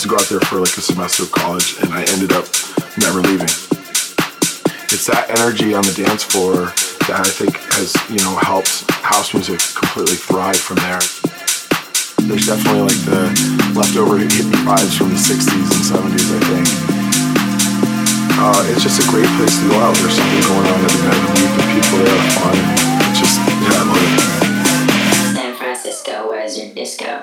supposed to go out there for like a semester of college, and I ended up never leaving. It's that energy on the dance floor that I think has, you know, helped house music completely thrive from there. There's definitely like the leftover hippie vibes from the 60s and 70s, I think. Uh, it's just a great place to go out. There's something going on every night. You meet the people there are fun. It's just, yeah, I love it. San Francisco, where's your disco?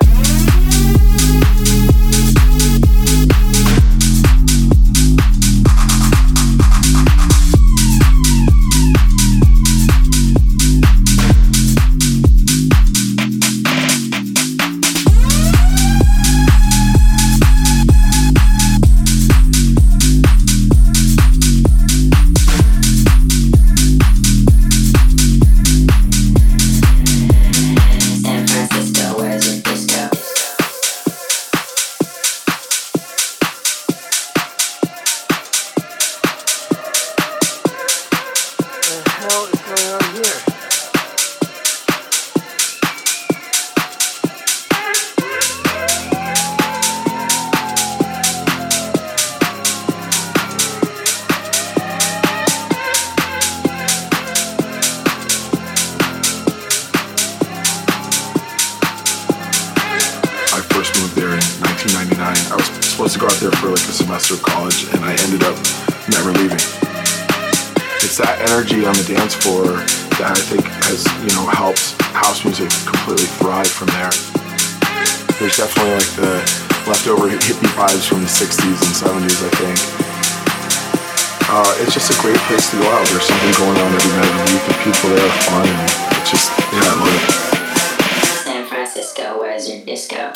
There. There's definitely like the leftover hippie vibes from the 60s and 70s, I think. Uh, it's just a great place to go out. There's something going on every night of the people there are fun, and it's just, yeah, I love it. San Francisco, where's your disco?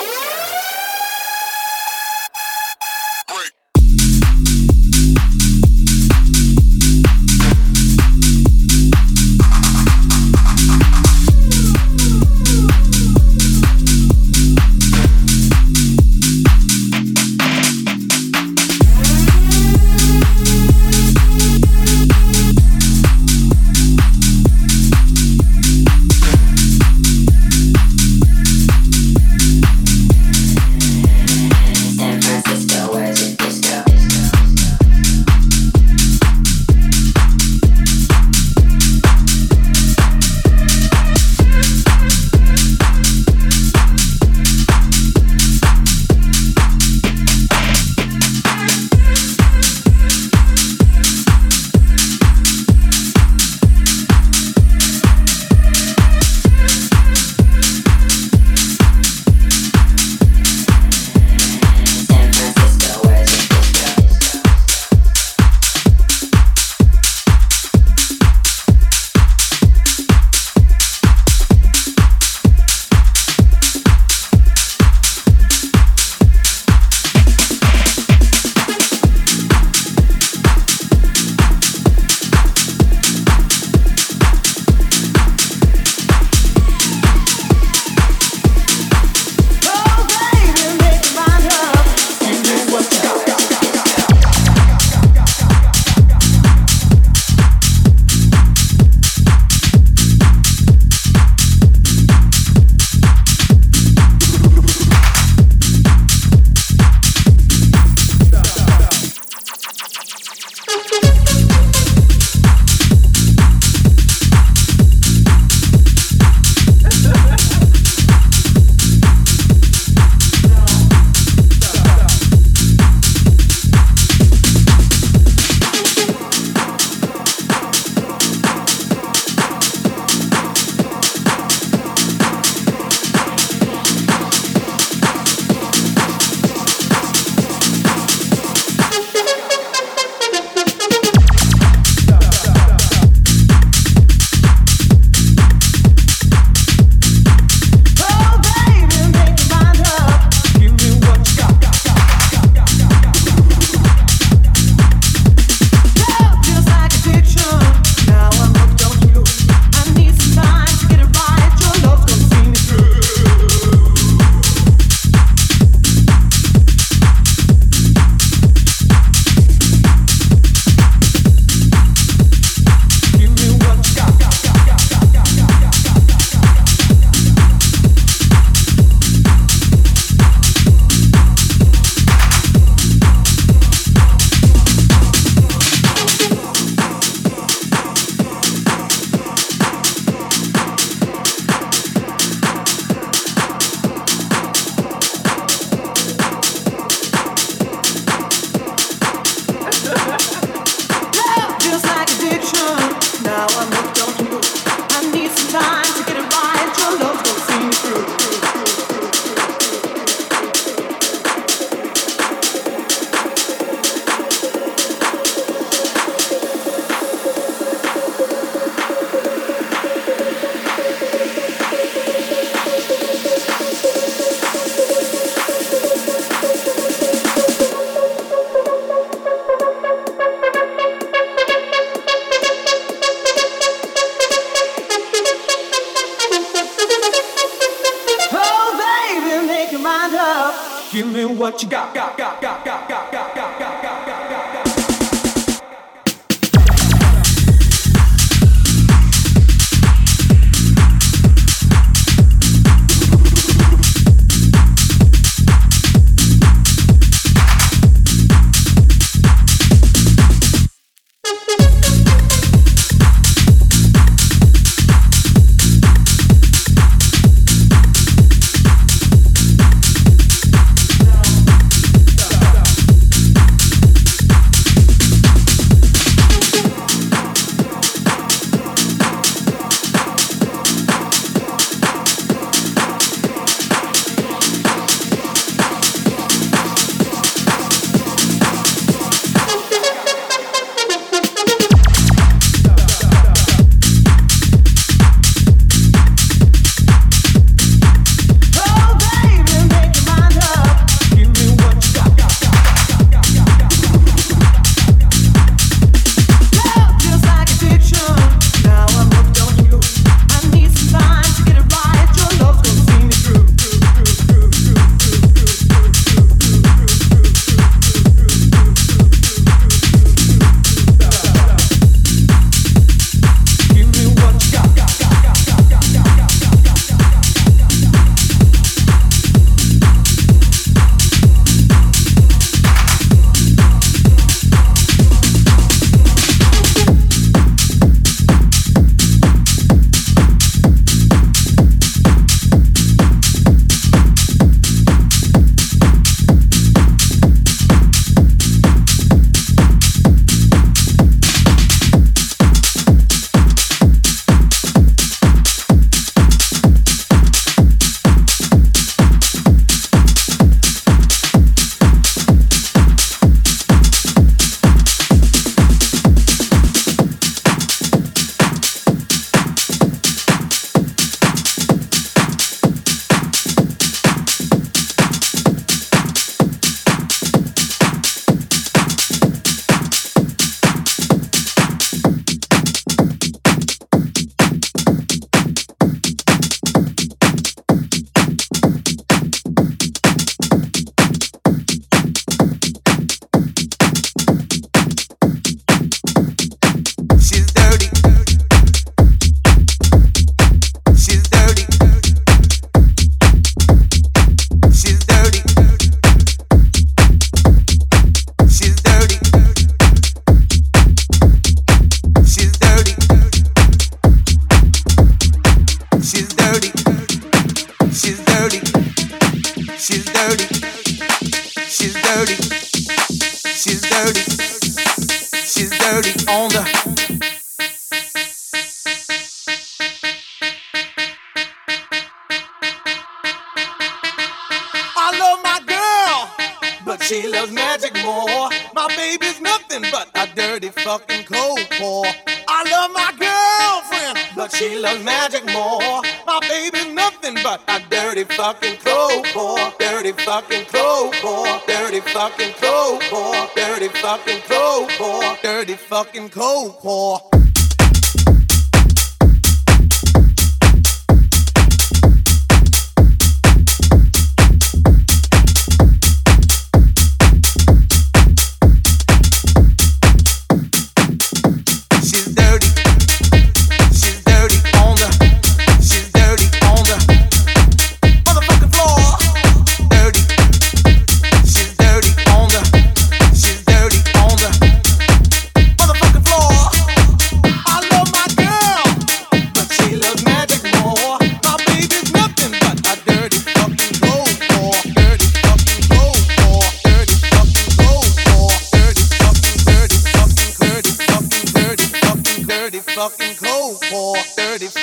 Fucking cold core. I love my girlfriend, but she loves magic more. My baby's nothing but a dirty fucking cold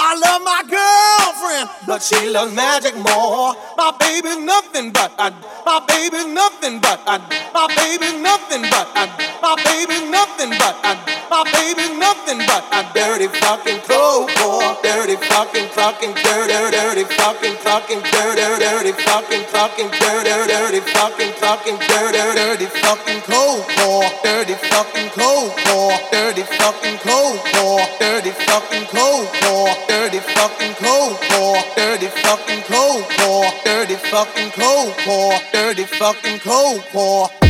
I love my girlfriend, but she loves magic more. My baby's nothing but I, my baby's nothing but I, my baby's nothing but I, my baby's nothing but I, my baby's nothing but a dirty fucking cold core. Dirty fucking fucking dirty dirty fucking fucking dirty dirty fucking fucking dirty dirty fucking fucking dirty dirty fucking cold core. Dirty fucking cold core. Dirty fucking cold core. Dirty fucking cold core. Dirty fucking cold core. Dirty fucking cold core. Dirty fucking cold core. Dirty fucking cold core.